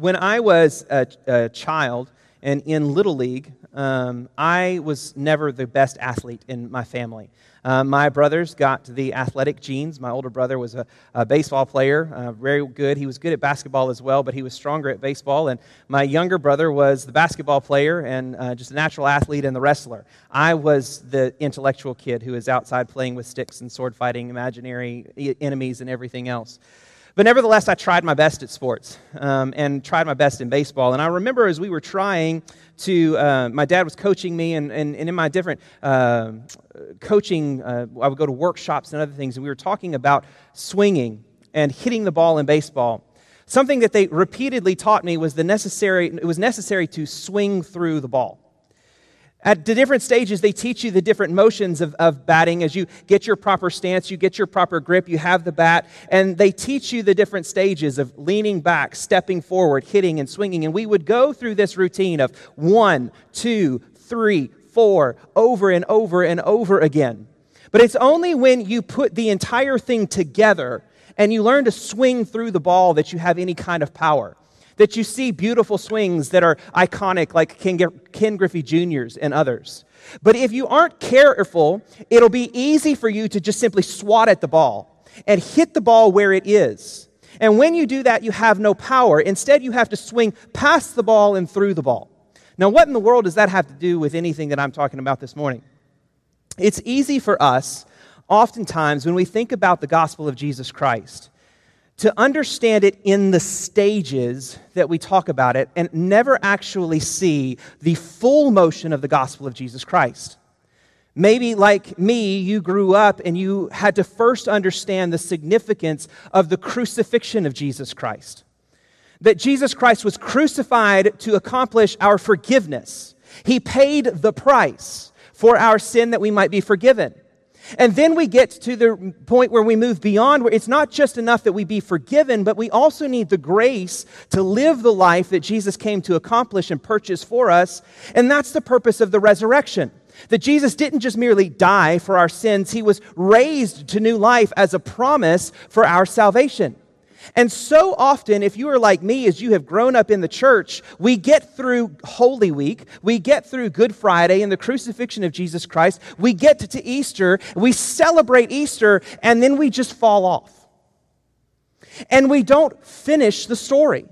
when I was a, a child and in Little League, um, I was never the best athlete in my family. Uh, my brothers got the athletic genes. My older brother was a, a baseball player, uh, very good. He was good at basketball as well, but he was stronger at baseball. And my younger brother was the basketball player and uh, just a natural athlete and the wrestler. I was the intellectual kid who was outside playing with sticks and sword fighting imaginary enemies and everything else. But nevertheless, I tried my best at sports um, and tried my best in baseball. And I remember as we were trying to, uh, my dad was coaching me, and, and, and in my different uh, coaching, uh, I would go to workshops and other things, and we were talking about swinging and hitting the ball in baseball. Something that they repeatedly taught me was the necessary, it was necessary to swing through the ball. At the different stages, they teach you the different motions of, of batting. As you get your proper stance, you get your proper grip, you have the bat, and they teach you the different stages of leaning back, stepping forward, hitting, and swinging. And we would go through this routine of one, two, three, four, over and over and over again. But it's only when you put the entire thing together and you learn to swing through the ball that you have any kind of power that you see beautiful swings that are iconic, like Ken, Griffey Jr.'s and others. But if you aren't careful, it'll be easy for you to just simply swat at the ball and hit the ball where it is. And when you do that, you have no power. Instead, you have to swing past the ball and through the ball. Now, what in the world does that have to do with anything that I'm talking about this morning? It's easy for us, oftentimes, when we think about the gospel of Jesus Christ, to understand it in the stages that we talk about it and never actually see the full motion of the gospel of Jesus Christ. Maybe, like me, you grew up and you had to first understand the significance of the crucifixion of Jesus Christ. That Jesus Christ was crucified to accomplish our forgiveness. He paid the price for our sin that we might be forgiven. And then we get to the point where we move beyond where it's not just enough that we be forgiven, but we also need the grace to live the life that Jesus came to accomplish and purchase for us. And that's the purpose of the resurrection. That Jesus didn't just merely die for our sins, he was raised to new life as a promise for our salvation. And so often, if you are like me, as you have grown up in the church, we get through Holy Week, we get through Good Friday and the crucifixion of Jesus Christ, we get to Easter, we celebrate Easter, and then we just fall off. And we don't finish the story.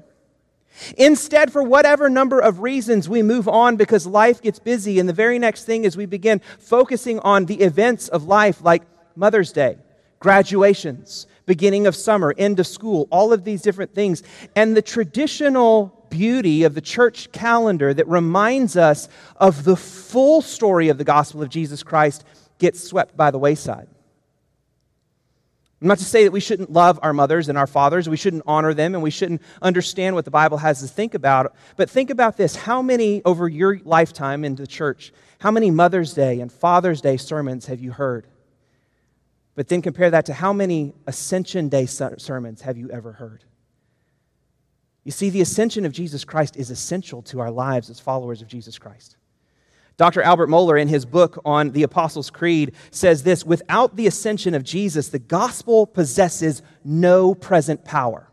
Instead, for whatever number of reasons, we move on because life gets busy, and the very next thing is we begin focusing on the events of life like Mother's Day, graduations, beginning of summer, end of school, all of these different things. And the traditional beauty of the church calendar that reminds us of the full story of the gospel of Jesus Christ gets swept by the wayside. I'm not to say that we shouldn't love our mothers and our fathers, we shouldn't honor them, and we shouldn't understand what the Bible has to think about. But think about this how many, over your lifetime in the church, how many Mother's Day and Father's Day sermons have you heard? But then compare that to how many Ascension Day sermons have you ever heard? You see, the ascension of Jesus Christ is essential to our lives as followers of Jesus Christ. Dr. Albert Mohler, in his book on the Apostles' Creed, says this Without the ascension of Jesus, the gospel possesses no present power.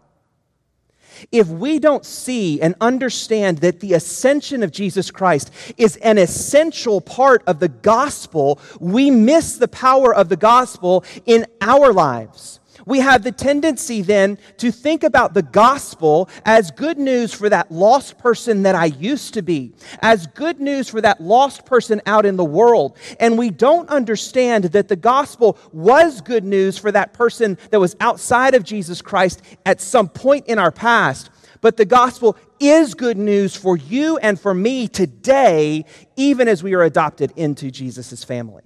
If we don't see and understand that the ascension of Jesus Christ is an essential part of the gospel, we miss the power of the gospel in our lives. We have the tendency then to think about the gospel as good news for that lost person that I used to be, as good news for that lost person out in the world. And we don't understand that the gospel was good news for that person that was outside of Jesus Christ at some point in our past. But the gospel is good news for you and for me today, even as we are adopted into Jesus' family.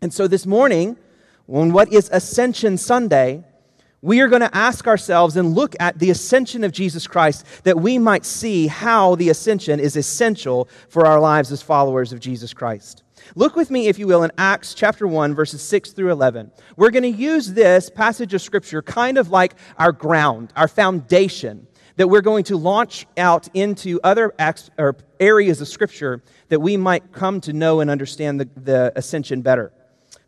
And so this morning, on what is Ascension Sunday, we are going to ask ourselves and look at the ascension of Jesus Christ that we might see how the ascension is essential for our lives as followers of Jesus Christ. Look with me, if you will, in Acts chapter 1, verses 6 through 11. We're going to use this passage of Scripture kind of like our ground, our foundation, that we're going to launch out into other acts, or areas of Scripture that we might come to know and understand the, the ascension better.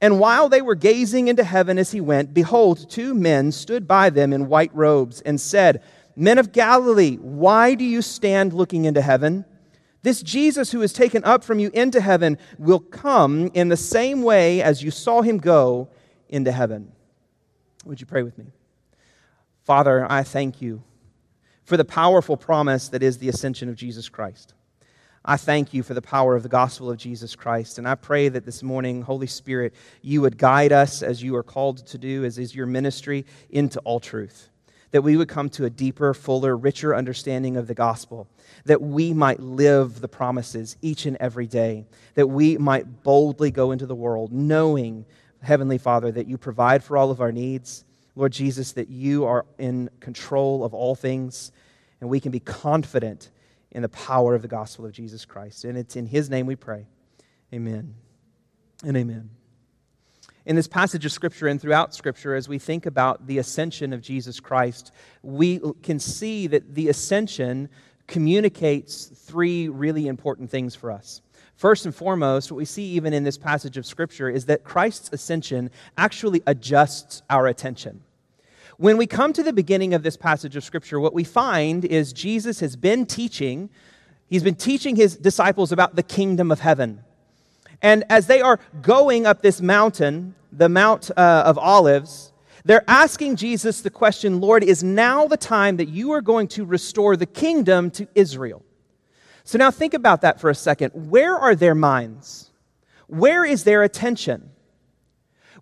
And while they were gazing into heaven as he went, behold, two men stood by them in white robes and said, Men of Galilee, why do you stand looking into heaven? This Jesus who is taken up from you into heaven will come in the same way as you saw him go into heaven. Would you pray with me? Father, I thank you for the powerful promise that is the ascension of Jesus Christ. I thank you for the power of the gospel of Jesus Christ. And I pray that this morning, Holy Spirit, you would guide us as you are called to do, as is your ministry, into all truth. That we would come to a deeper, fuller, richer understanding of the gospel. That we might live the promises each and every day. That we might boldly go into the world knowing, Heavenly Father, that you provide for all of our needs. Lord Jesus, that you are in control of all things. And we can be confident in the power of the gospel of Jesus Christ. And it's in his name we pray. Amen and amen. In this passage of Scripture and throughout Scripture, as we think about the ascension of Jesus Christ, we can see that the ascension communicates three really important things for us. First and foremost, what we see even in this passage of Scripture is that Christ's ascension actually adjusts our attention. When we come to the beginning of this passage of Scripture, what we find is Jesus has been teaching, he's been teaching his disciples about the kingdom of heaven. And as they are going up this mountain, the Mount uh, of Olives, they're asking Jesus the question Lord, is now the time that you are going to restore the kingdom to Israel? So now think about that for a second. Where are their minds? Where is their attention?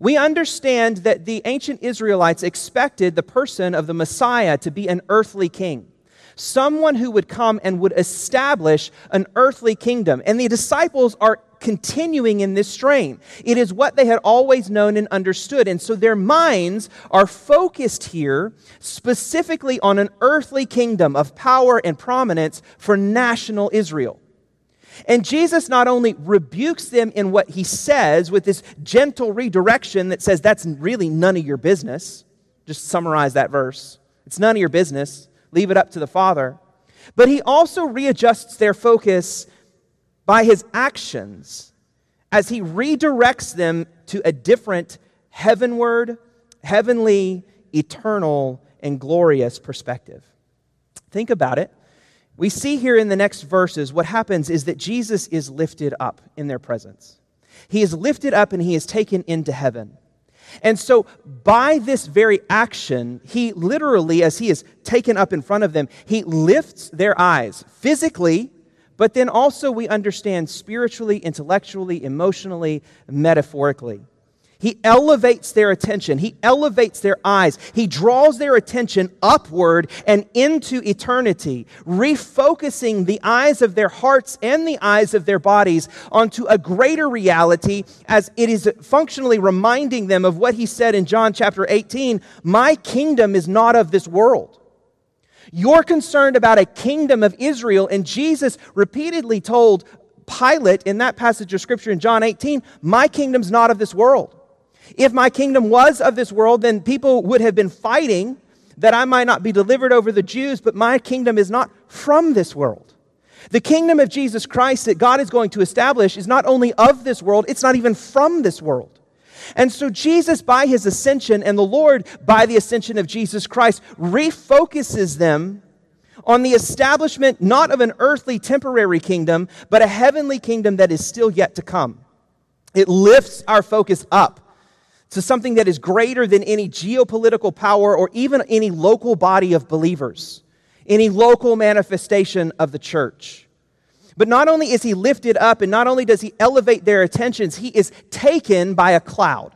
We understand that the ancient Israelites expected the person of the Messiah to be an earthly king, someone who would come and would establish an earthly kingdom. And the disciples are continuing in this strain. It is what they had always known and understood. And so their minds are focused here specifically on an earthly kingdom of power and prominence for national Israel. And Jesus not only rebukes them in what he says with this gentle redirection that says, that's really none of your business. Just summarize that verse. It's none of your business. Leave it up to the Father. But he also readjusts their focus by his actions as he redirects them to a different heavenward, heavenly, eternal, and glorious perspective. Think about it. We see here in the next verses what happens is that Jesus is lifted up in their presence. He is lifted up and he is taken into heaven. And so, by this very action, he literally, as he is taken up in front of them, he lifts their eyes physically, but then also we understand spiritually, intellectually, emotionally, metaphorically. He elevates their attention. He elevates their eyes. He draws their attention upward and into eternity, refocusing the eyes of their hearts and the eyes of their bodies onto a greater reality as it is functionally reminding them of what he said in John chapter 18 My kingdom is not of this world. You're concerned about a kingdom of Israel, and Jesus repeatedly told Pilate in that passage of scripture in John 18, My kingdom's not of this world. If my kingdom was of this world, then people would have been fighting that I might not be delivered over the Jews, but my kingdom is not from this world. The kingdom of Jesus Christ that God is going to establish is not only of this world, it's not even from this world. And so, Jesus, by his ascension, and the Lord, by the ascension of Jesus Christ, refocuses them on the establishment not of an earthly temporary kingdom, but a heavenly kingdom that is still yet to come. It lifts our focus up to something that is greater than any geopolitical power or even any local body of believers, any local manifestation of the church. But not only is he lifted up and not only does he elevate their attentions, he is taken by a cloud.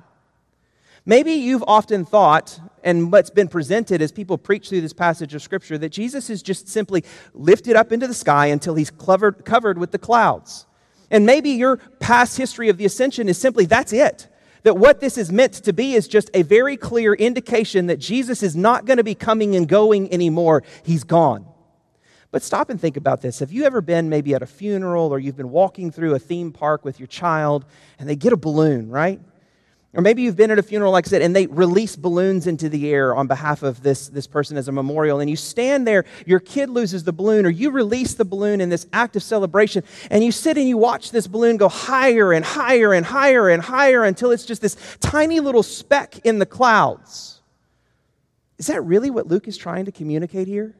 Maybe you've often thought, and what's been presented as people preach through this passage of Scripture, that Jesus is just simply lifted up into the sky until he's covered, with the clouds. And maybe your past history of the ascension is simply that's it that what this is meant to be is just a very clear indication that Jesus is not going to be coming and going anymore. He's gone. But stop and think about this. Have you ever been maybe at a funeral or you've been walking through a theme park with your child and they get a balloon, right? Or maybe you've been at a funeral, like I said, and they release balloons into the air on behalf of this, this person as a memorial. And you stand there, your kid loses the balloon, or you release the balloon in this act of celebration, and you sit and you watch this balloon go higher and higher and higher and higher until it's just this tiny little speck in the clouds. Is that really what Luke is trying to communicate here?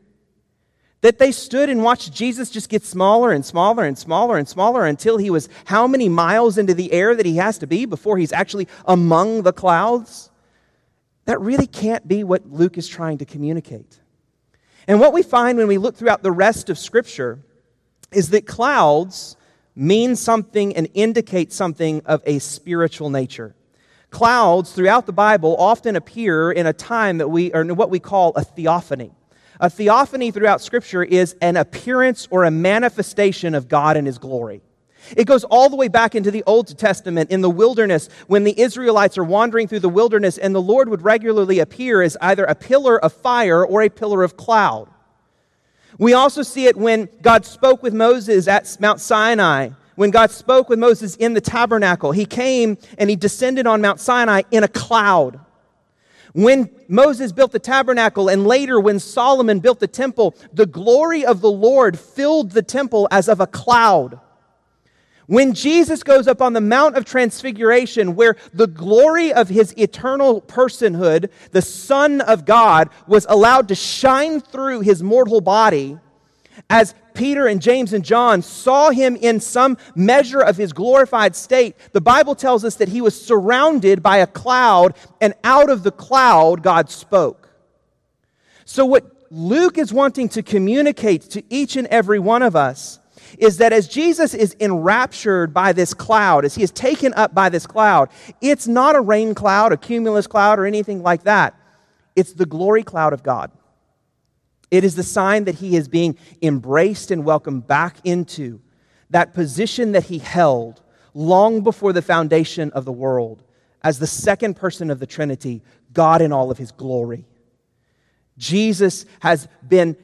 That they stood and watched Jesus just get smaller and smaller and smaller and smaller until he was how many miles into the air that he has to be before he's actually among the clouds? That really can't be what Luke is trying to communicate. And what we find when we look throughout the rest of Scripture is that clouds mean something and indicate something of a spiritual nature. Clouds throughout the Bible often appear in a time that we, or what we call a theophany. A theophany throughout Scripture is an appearance or a manifestation of God and His glory. It goes all the way back into the Old Testament in the wilderness when the Israelites are wandering through the wilderness and the Lord would regularly appear as either a pillar of fire or a pillar of cloud. We also see it when God spoke with Moses at Mount Sinai. When God spoke with Moses in the tabernacle, he came and he descended on Mount Sinai in a cloud. When Moses built the tabernacle and later when Solomon built the temple, the glory of the Lord filled the temple as of a cloud. When Jesus goes up on the Mount of Transfiguration, where the glory of his eternal personhood, the Son of God, was allowed to shine through his mortal body, as Peter and James and John saw him in some measure of his glorified state, the Bible tells us that he was surrounded by a cloud, and out of the cloud, God spoke. So, what Luke is wanting to communicate to each and every one of us is that as Jesus is enraptured by this cloud, as he is taken up by this cloud, it's not a rain cloud, a cumulus cloud, or anything like that. It's the glory cloud of God. It is the sign that he is being embraced and welcomed back into that position that he held long before the foundation of the world as the second person of the Trinity, God in all of his glory. Jesus has been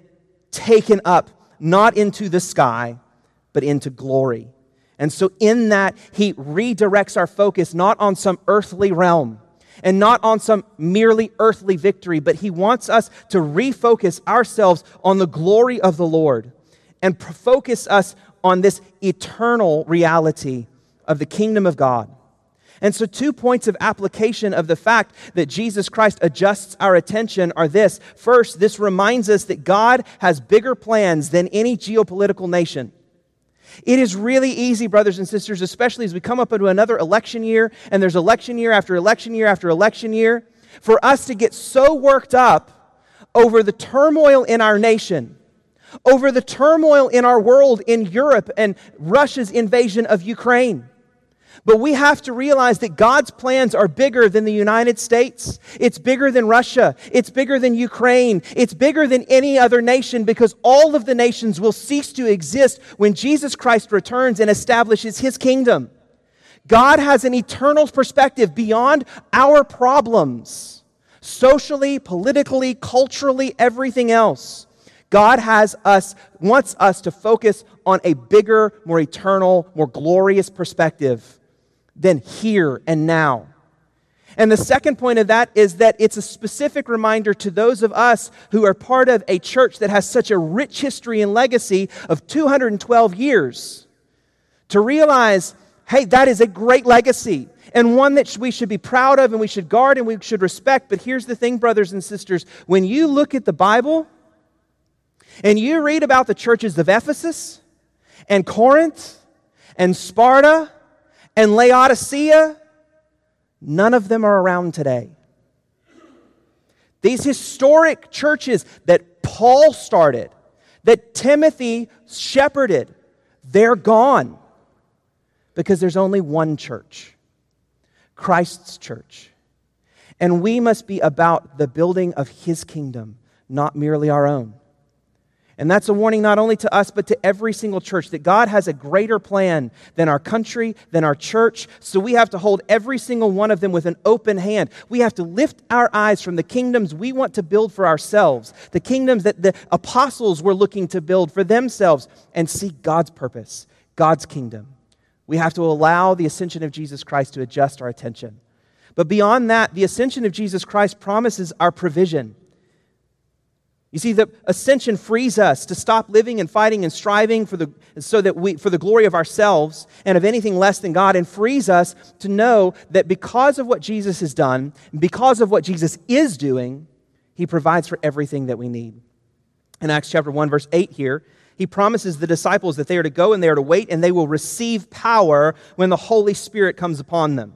taken up not into the sky, but into glory. And so, in that, he redirects our focus not on some earthly realm, and not on some merely earthly victory, but He wants us to refocus ourselves on the glory of the Lord and focus us on this eternal reality of the kingdom of God. And so, two points of application of the fact that Jesus Christ adjusts our attention are this. First, this reminds us that God has bigger plans than any geopolitical nation. It is really easy, brothers and sisters, especially as we come up into another election year and there's election year after election year after election year, for us to get so worked up over the turmoil in our nation, over the turmoil in our world, in Europe, and Russia's invasion of Ukraine. But we have to realize that God's plans are bigger than the United States. It's bigger than Russia. It's bigger than Ukraine. It's bigger than any other nation because all of the nations will cease to exist when Jesus Christ returns and establishes his kingdom. God has an eternal perspective beyond our problems, socially, politically, culturally, everything else. God has us, wants us to focus on a bigger, more eternal, more glorious perspective than here and now. And the second point of that is that it's a specific reminder to those of us who are part of a church that has such a rich history and legacy of 212 years to realize hey, that is a great legacy and one that we should be proud of and we should guard and we should respect. But here's the thing, brothers and sisters when you look at the Bible and you read about the churches of Ephesus and Corinth and Sparta and Laodicea, none of them are around today. These historic churches that Paul started, that Timothy shepherded, they're gone because there's only one church Christ's church. And we must be about the building of his kingdom, not merely our own. And that's a warning not only to us, but to every single church that God has a greater plan than our country, than our church. So we have to hold every single one of them with an open hand. We have to lift our eyes from the kingdoms we want to build for ourselves, the kingdoms that the apostles were looking to build for themselves, and seek God's purpose, God's kingdom. We have to allow the ascension of Jesus Christ to adjust our attention. But beyond that, the ascension of Jesus Christ promises our provision. You see, the ascension frees us to stop living and fighting and striving for the, so that we, for the glory of ourselves and of anything less than God, and frees us to know that because of what Jesus has done, because of what Jesus is doing, He provides for everything that we need. In Acts chapter 1, verse 8 here, he promises the disciples that they are to go and they are to wait and they will receive power when the Holy Spirit comes upon them.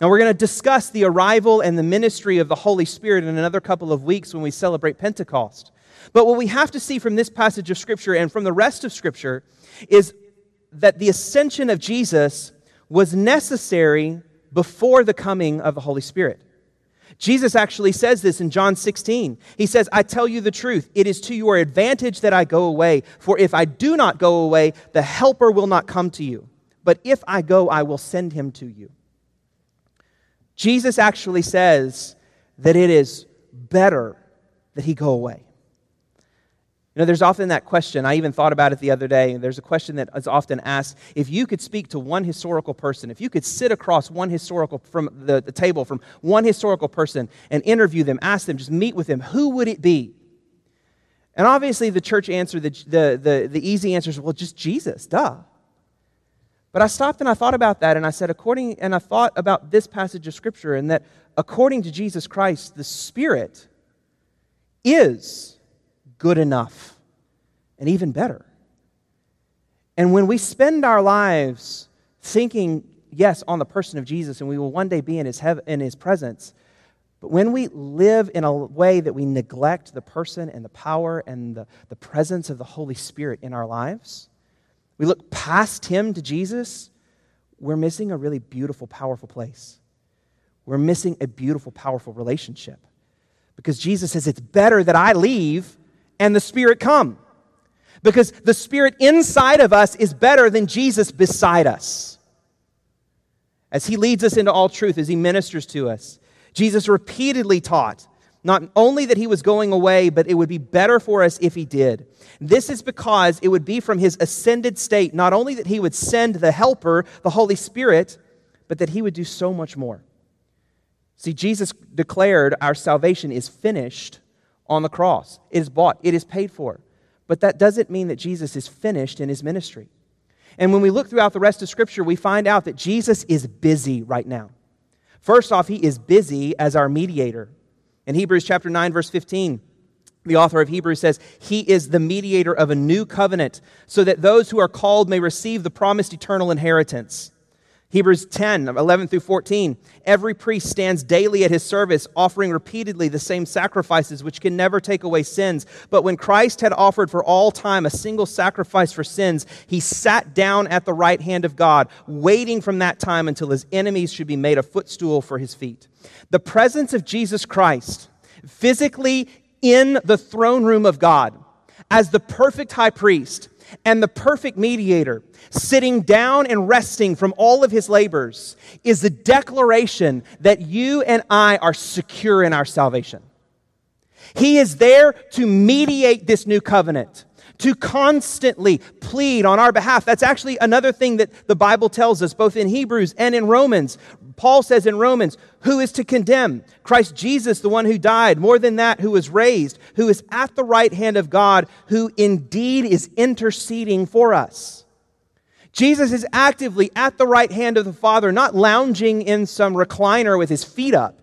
Now, we're going to discuss the arrival and the ministry of the Holy Spirit in another couple of weeks when we celebrate Pentecost. But what we have to see from this passage of Scripture and from the rest of Scripture is that the ascension of Jesus was necessary before the coming of the Holy Spirit. Jesus actually says this in John 16. He says, I tell you the truth. It is to your advantage that I go away. For if I do not go away, the Helper will not come to you. But if I go, I will send him to you. Jesus actually says that it is better that he go away. You know, there's often that question. I even thought about it the other day. And there's a question that is often asked if you could speak to one historical person, if you could sit across one historical from the, the table from one historical person and interview them, ask them, just meet with them, who would it be? And obviously, the church answer, the, the, the, the easy answer is, well, just Jesus, duh. But I stopped and I thought about that and I said, according, and I thought about this passage of Scripture and that according to Jesus Christ, the Spirit is good enough and even better. And when we spend our lives thinking, yes, on the person of Jesus and we will one day be in his, hev- in his presence, but when we live in a way that we neglect the person and the power and the, the presence of the Holy Spirit in our lives, we look past him to Jesus, we're missing a really beautiful, powerful place. We're missing a beautiful, powerful relationship. Because Jesus says it's better that I leave and the Spirit come. Because the Spirit inside of us is better than Jesus beside us. As He leads us into all truth, as He ministers to us, Jesus repeatedly taught not only that he was going away, but it would be better for us if he did. This is because it would be from his ascended state, not only that he would send the Helper, the Holy Spirit, but that he would do so much more. See, Jesus declared our salvation is finished on the cross, it is bought, it is paid for. But that doesn't mean that Jesus is finished in his ministry. And when we look throughout the rest of Scripture, we find out that Jesus is busy right now. First off, he is busy as our mediator. In Hebrews chapter 9, verse 15, the author of Hebrews says, He is the mediator of a new covenant, so that those who are called may receive the promised eternal inheritance. Hebrews 10, 11 through 14. Every priest stands daily at his service, offering repeatedly the same sacrifices, which can never take away sins. But when Christ had offered for all time a single sacrifice for sins, he sat down at the right hand of God, waiting from that time until his enemies should be made a footstool for his feet. The presence of Jesus Christ, physically in the throne room of God, as the perfect high priest, and the perfect mediator, sitting down and resting from all of his labors, is the declaration that you and I are secure in our salvation. He is there to mediate this new covenant, to constantly plead on our behalf. That's actually another thing that the Bible tells us, both in Hebrews and in Romans. Paul says in Romans, who is to condemn? Christ Jesus, the one who died, more than that, who was raised, who is at the right hand of God, who indeed is interceding for us. Jesus is actively at the right hand of the Father, not lounging in some recliner with his feet up,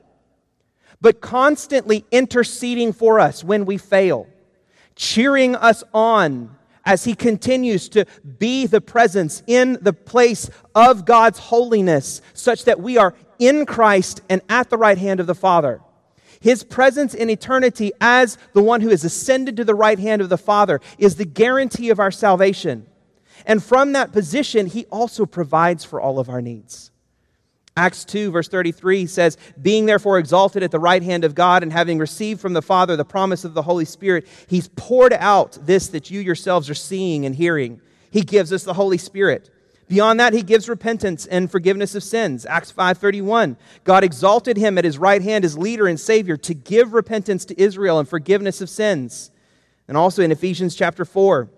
but constantly interceding for us when we fail, cheering us on as he continues to be the presence in the place of God's holiness, such that we are in Christ and at the right hand of the Father. His presence in eternity as the one who has ascended to the right hand of the Father is the guarantee of our salvation. And from that position, he also provides for all of our needs. Acts 2, verse 33 says, Being therefore exalted at the right hand of God, and having received from the Father the promise of the Holy Spirit, He's poured out this that you yourselves are seeing and hearing. He gives us the Holy Spirit. Beyond that, he gives repentance and forgiveness of sins. Acts 5:31. God exalted him at his right hand as leader and savior to give repentance to Israel and forgiveness of sins. And also in Ephesians chapter 4,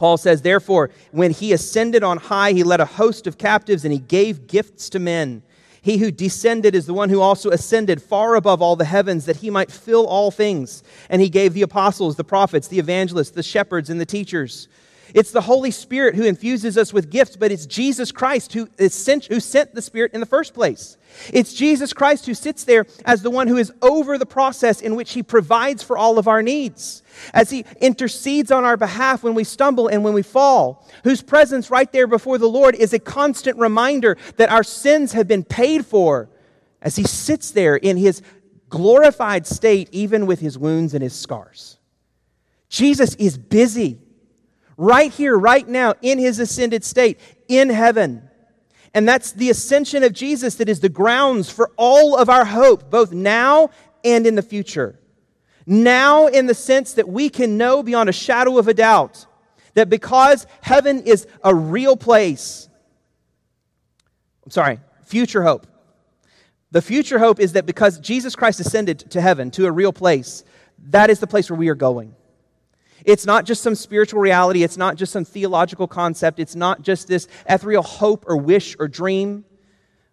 Paul says, Therefore, when he ascended on high, he led a host of captives and he gave gifts to men. He who descended is the one who also ascended far above all the heavens that he might fill all things. And he gave the apostles, the prophets, the evangelists, the shepherds, and the teachers. It's the Holy Spirit who infuses us with gifts, but it's Jesus Christ who, sent, who sent the Spirit in the first place. It's Jesus Christ who sits there as the one who is over the process in which He provides for all of our needs, as He intercedes on our behalf when we stumble and when we fall, whose presence right there before the Lord is a constant reminder that our sins have been paid for, as He sits there in His glorified state, even with His wounds and His scars. Jesus is busy right here, right now, in his ascended state, in heaven. And that's the ascension of Jesus that is the grounds for all of our hope, both now and in the future. Now, in the sense that we can know beyond a shadow of a doubt that because heaven is a real place, I'm sorry, future hope. The future hope is that because Jesus Christ ascended to heaven, to a real place, that is the place where we are going. It's not just some spiritual reality. It's not just some theological concept. It's not just this ethereal hope or wish or dream.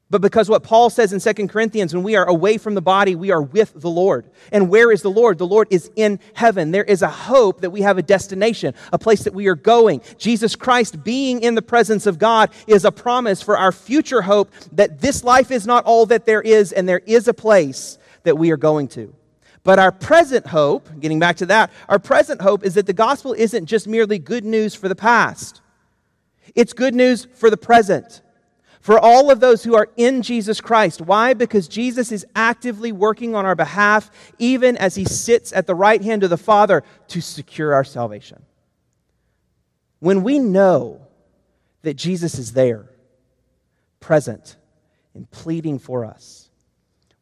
But because what Paul says in 2 Corinthians, when we are away from the body, we are with the Lord. And where is the Lord? The Lord is in heaven. There is a hope that we have a destination, a place that we are going. Jesus Christ being in the presence of God is a promise for our future hope that this life is not all that there is, and there is a place that we are going to. But our present hope, getting back to that, our present hope is that the gospel isn't just merely good news for the past, it's good news for the present. For all of those who are in Jesus Christ. Why? Because Jesus is actively working on our behalf, even as he sits at the right hand of the Father to secure our salvation. When we know that Jesus is there, present, and pleading for us,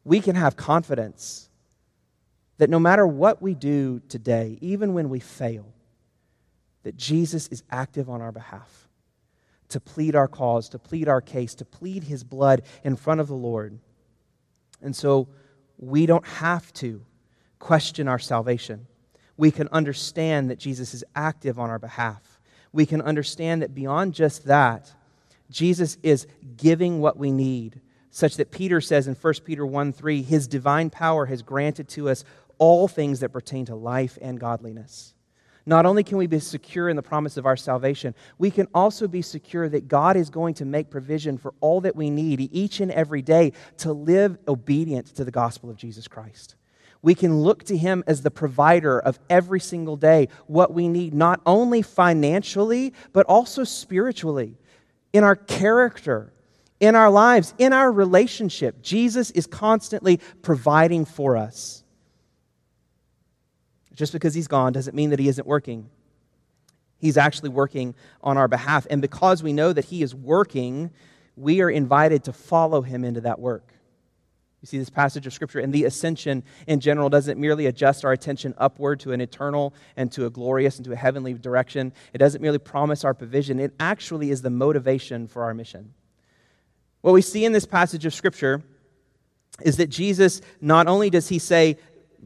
we can have confidence that no matter what we do today, even when we fail, that Jesus is active on our behalf to plead our cause, to plead our case, to plead his blood in front of the Lord. And so we don't have to question our salvation. We can understand that Jesus is active on our behalf. We can understand that beyond just that, Jesus is giving what we need, such that Peter says in 1 Peter 1 3, his divine power has granted to us all things that pertain to life and godliness. Not only can we be secure in the promise of our salvation, we can also be secure that God is going to make provision for all that we need each and every day to live obedient to the gospel of Jesus Christ. We can look to Him as the provider of every single day what we need, not only financially, but also spiritually, in our character, in our lives, in our relationship. Jesus is constantly providing for us. Just because he's gone doesn't mean that he isn't working. He's actually working on our behalf. And because we know that he is working, we are invited to follow him into that work. You see this passage of Scripture, and the ascension in general doesn't merely adjust our attention upward to an eternal and to a glorious and to a heavenly direction. It doesn't merely promise our provision, it actually is the motivation for our mission. What we see in this passage of Scripture is that Jesus, not only does he say,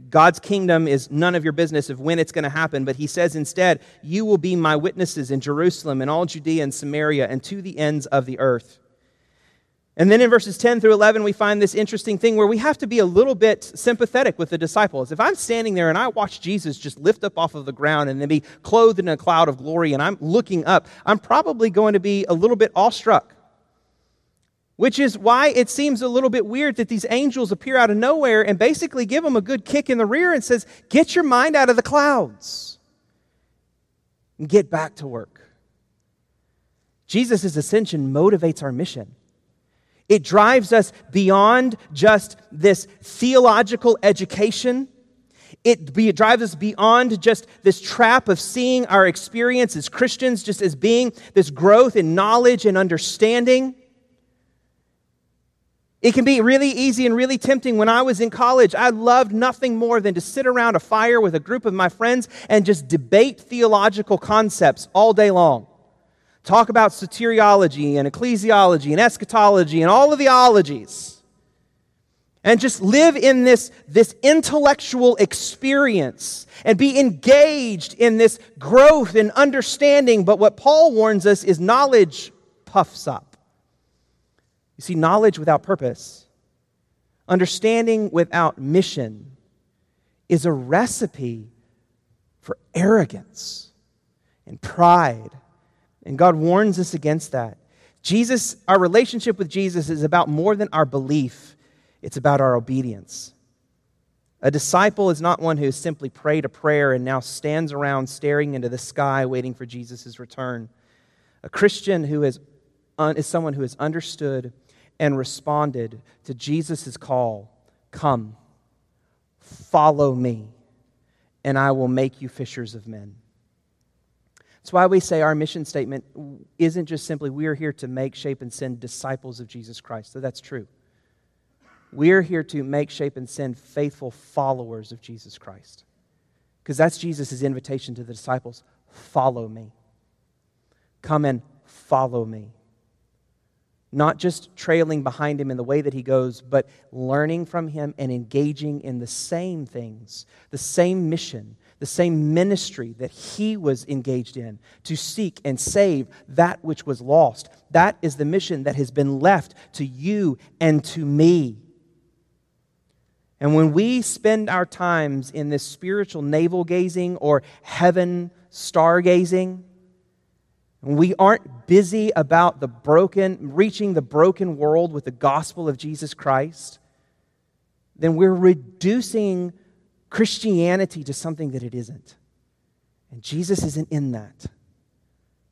God's kingdom is none of your business of when it's going to happen, but he says instead, You will be my witnesses in Jerusalem and all Judea and Samaria and to the ends of the earth. And then in verses 10 through 11, we find this interesting thing where we have to be a little bit sympathetic with the disciples. If I'm standing there and I watch Jesus just lift up off of the ground and then be clothed in a cloud of glory and I'm looking up, I'm probably going to be a little bit awestruck. Which is why it seems a little bit weird that these angels appear out of nowhere and basically give them a good kick in the rear and says, "Get your mind out of the clouds and get back to work." Jesus' ascension motivates our mission. It drives us beyond just this theological education. It, be, it, drives us beyond just this trap of seeing our experience as Christians just as being this growth in knowledge and understanding. It can be really easy and really tempting. When I was in college, I loved nothing more than to sit around a fire with a group of my friends and just debate theological concepts all day long. Talk about soteriology and ecclesiology and eschatology and all of the ologies. And just live in this, this intellectual experience and be engaged in this growth and understanding. But what Paul warns us is knowledge puffs up. You see, knowledge without purpose, understanding without mission, is a recipe for arrogance and pride. And God warns us against that. Jesus, our relationship with Jesus is about more than our belief, it's about our obedience. A disciple is not one who has simply prayed a prayer and now stands around staring into the sky waiting for Jesus' return. A Christian who is, is someone who has understood and responded to Jesus' call Come, follow me, and I will make you fishers of men. That's why we say our mission statement isn't just simply we are here to make, shape, and send disciples of Jesus Christ. So that's true. We are here to make, shape, and send faithful followers of Jesus Christ. Because that's Jesus' invitation to the disciples follow me. Come and follow me not just trailing behind him in the way that he goes, but learning from him and engaging in the same things, the same mission, the same ministry that he was engaged in to seek and save that which was lost. That is the mission that has been left to you and to me. And when we spend our times in this spiritual navel gazing or heaven stargazing, we aren't busy about the broken, reaching the broken world with the gospel of Jesus Christ, then we're reducing Christianity to something that it isn't. And Jesus isn't in that.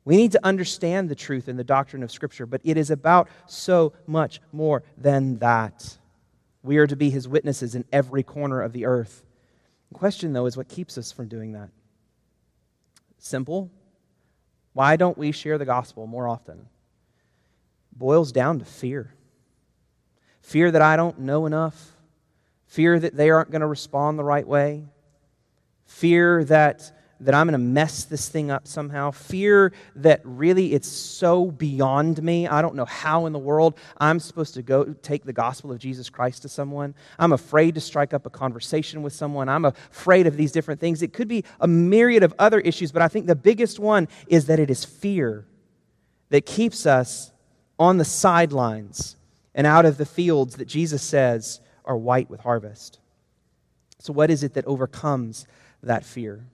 We need to understand the truth and the doctrine of Scripture, but it is about so much more than that. We are to be his witnesses in every corner of the earth. The question, though, is what keeps us from doing that? Simple why don't we share the gospel more often? boils down to fear. Fear that I don't know enough. Fear that they aren't going to respond the right way. Fear that that I'm going to mess this thing up somehow. Fear that really it's so beyond me. I don't know how in the world I'm supposed to go take the gospel of Jesus Christ to someone. I'm afraid to strike up a conversation with someone. I'm afraid of these different things. It could be a myriad of other issues, but I think the biggest one is that it is fear that keeps us on the sidelines and out of the fields that Jesus says are white with harvest. So, what is it that overcomes that fear?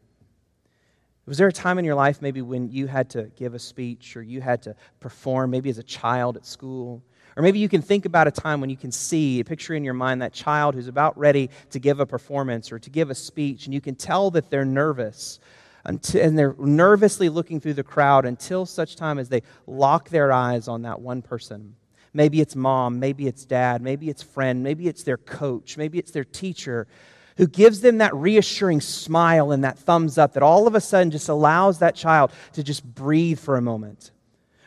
Was there a time in your life maybe when you had to give a speech or you had to perform, maybe as a child at school? Or maybe you can think about a time when you can see, a picture in your mind that child who's about ready to give a performance or to give a speech, and you can tell that they're nervous. and they're nervously looking through the crowd until such time as they lock their eyes on that one person. Maybe it's mom, maybe it's dad, maybe it's friend, maybe it's their coach, maybe it's their teacher who gives them that reassuring smile and that thumbs up that all of a sudden just allows that child to just breathe for a moment.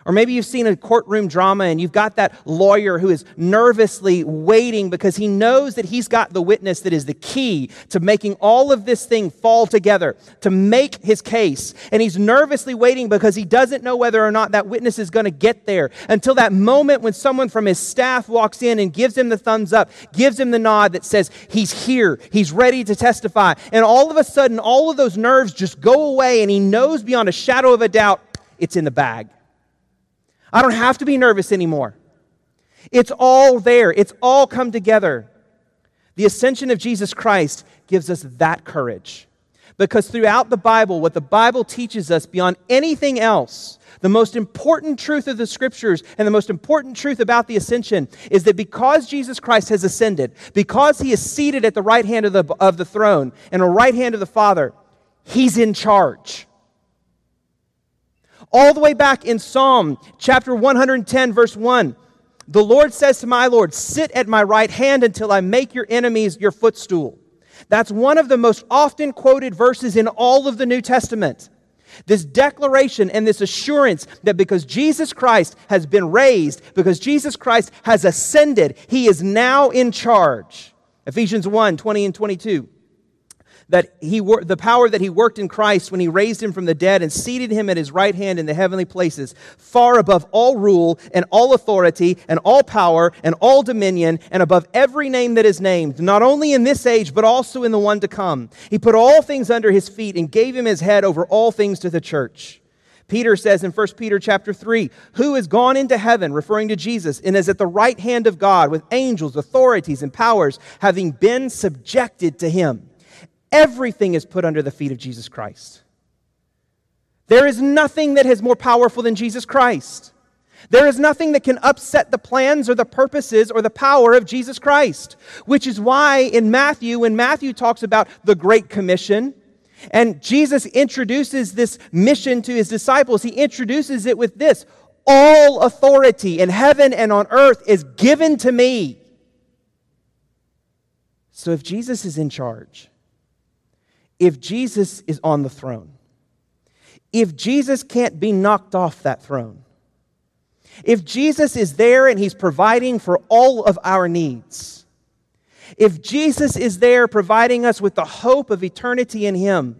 Or maybe you've seen a courtroom drama and you've got that lawyer who is nervously waiting because he knows that he's got the witness that is the key to making all of this thing fall together, to make his case. And he's nervously waiting because he doesn't know whether or not that witness is going to get there until that moment when someone from his staff walks in and gives him the thumbs up, gives him the nod that says, He's here, he's ready to testify. And all of a sudden, all of those nerves just go away and he knows beyond a shadow of a doubt it's in the bag. I don't have to be nervous anymore. It's all there, it's all come together. The ascension of Jesus Christ gives us that courage. Because throughout the Bible, what the Bible teaches us beyond anything else, the most important truth of the scriptures and the most important truth about the ascension is that because Jesus Christ has ascended, because he is seated at the right hand of the, of the throne and the right hand of the Father, he's in charge. All the way back in Psalm chapter 110, verse 1, the Lord says to my Lord, Sit at my right hand until I make your enemies your footstool. That's one of the most often quoted verses in all of the New Testament. This declaration and this assurance that because Jesus Christ has been raised, because Jesus Christ has ascended, he is now in charge. Ephesians 1 20 and 22 that he wor- the power that he worked in Christ when he raised him from the dead and seated him at his right hand in the heavenly places, far above all rule and all authority and all power and all dominion and above every name that is named, not only in this age but also in the one to come. He put all things under his feet and gave him his head over all things to the church. Peter says in 1 Peter chapter 3, who has gone into heaven, referring to Jesus, and is at the right hand of God with angels, authorities, and powers, having been subjected to him. Everything is put under the feet of Jesus Christ. There is nothing that is more powerful than Jesus Christ. There is nothing that can upset the plans or the purposes or the power of Jesus Christ. Which is why in Matthew, when Matthew talks about the Great Commission, and Jesus introduces this mission to his disciples, he introduces it with this All authority in heaven and on earth is given to me. So if Jesus is in charge, if Jesus is on the throne, if Jesus can't be knocked off that throne, if Jesus is there and he's providing for all of our needs, if Jesus is there providing us with the hope of eternity in him,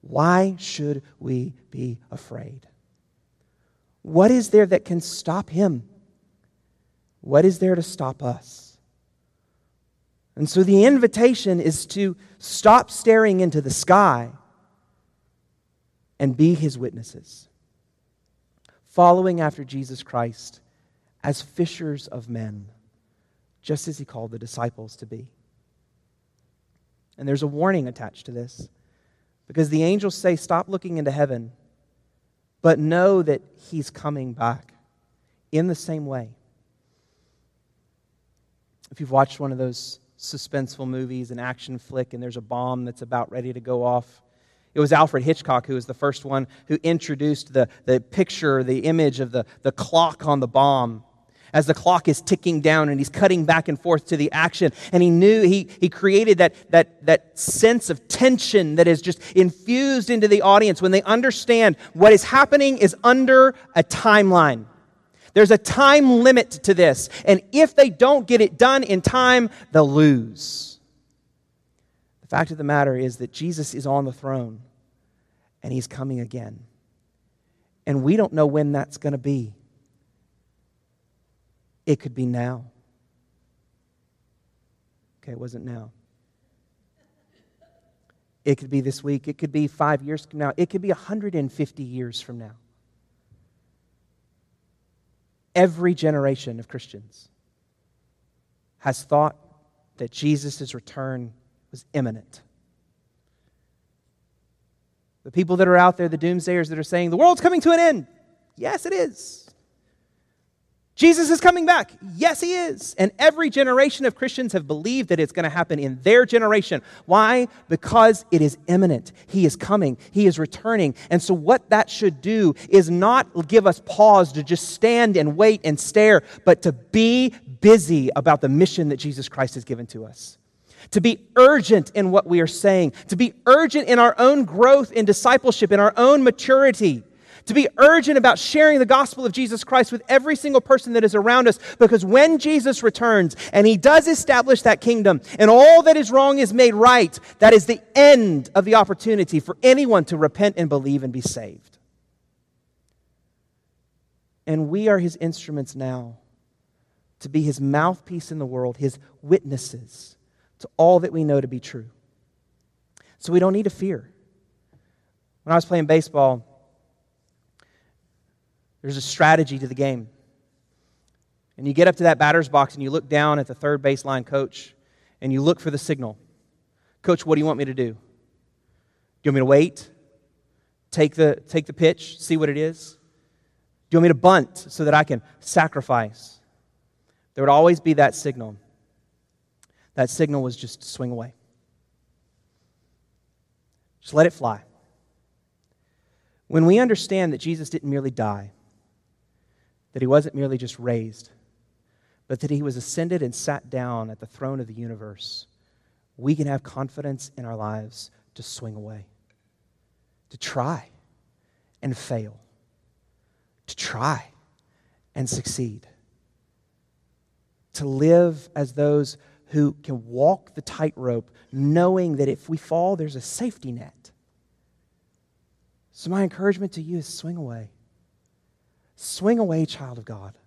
why should we be afraid? What is there that can stop him? What is there to stop us? And so the invitation is to stop staring into the sky and be his witnesses, following after Jesus Christ as fishers of men, just as he called the disciples to be. And there's a warning attached to this because the angels say, Stop looking into heaven, but know that he's coming back in the same way. If you've watched one of those suspenseful movies, an action flick, and there's a bomb that's about ready to go off. It was Alfred Hitchcock who was the first one who introduced the, the picture, the image of the, the clock on the bomb as the clock is ticking down and he's cutting back and forth to the action. And he knew he, he created that, that, that sense of tension that is just infused into the audience when they understand what is happening is under a timeline. There's a time limit to this. And if they don't get it done in time, they'll lose. The fact of the matter is that Jesus is on the throne and he's coming again. And we don't know when that's going to be. It could be now. Okay, it wasn't now. It could be this week. It could be five years from now. It could be 150 years from now every generation of Christians has thought that Jesus' return was imminent. The people that are out there, the doomsayers that are saying, the world's coming to an end. Yes, it is. Jesus is coming back. Yes, he is. And every generation of Christians have believed that it's going to happen in their generation. Why? Because it is imminent. He is coming. He is returning. And so, what that should do is not give us pause to just stand and wait and stare, but to be busy about the mission that Jesus Christ has given to us. To be urgent in what we are saying, to be urgent in our own growth in discipleship, in our own maturity to be urgent about sharing the gospel of Jesus Christ with every single person that is around us. Because when Jesus returns and he does establish that kingdom and all that is wrong is made right, that is the end of the opportunity for anyone to repent and believe and be saved. And we are his instruments now to be his mouthpiece in the world, his witnesses to all that we know to be true. So we don't need to fear. When I was playing baseball, there's a strategy to the game. And you get up to that batter's box and you look down at the third baseline coach and you look for the signal. Coach, what do you want me to do? Do you want me to wait? Take the, take the pitch, see what it is? Do you want me to bunt so that I can sacrifice? There would always be that signal. That signal was just swing away. Just let it fly. When we understand that Jesus didn't merely die, that he wasn't merely just raised, but that he was ascended and sat down at the throne of the universe, we can have confidence in our lives to swing away, to try, and fail, to try and succeed, to live as those who can walk the tightrope knowing that if we fall, there's a safety net. So, my encouragement to you is swing away. Swing away, child of God.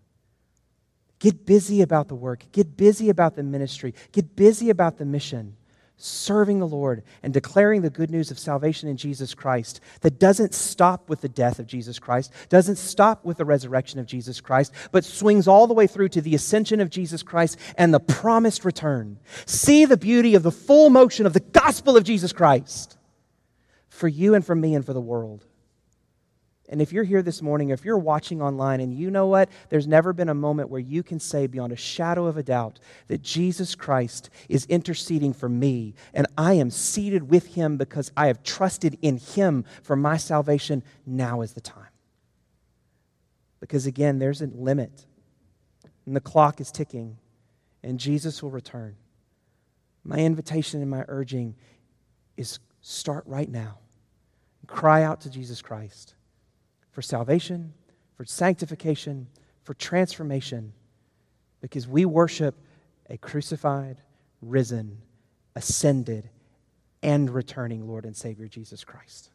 Get busy about the work, get busy about the ministry, get busy about the mission serving the Lord and declaring the good news of salvation in Jesus Christ that doesn't stop with the death of Jesus Christ, doesn't stop with the resurrection of Jesus Christ, but swings all the way through to the ascension of Jesus Christ and the promised return. See the beauty of the full motion of the gospel of Jesus Christ for you and for me and for the world. And if you're here this morning, if you're watching online and you know what, there's never been a moment where you can say beyond a shadow of a doubt that Jesus Christ is interceding for me and I am seated with him because I have trusted in him for my salvation, now is the time. Because again, there's a limit and the clock is ticking and Jesus will return. My invitation and my urging is start right now. Cry out to Jesus Christ for salvation, for sanctification, for transformation, because we worship a crucified, risen, ascended, and returning Lord and Savior Jesus Christ.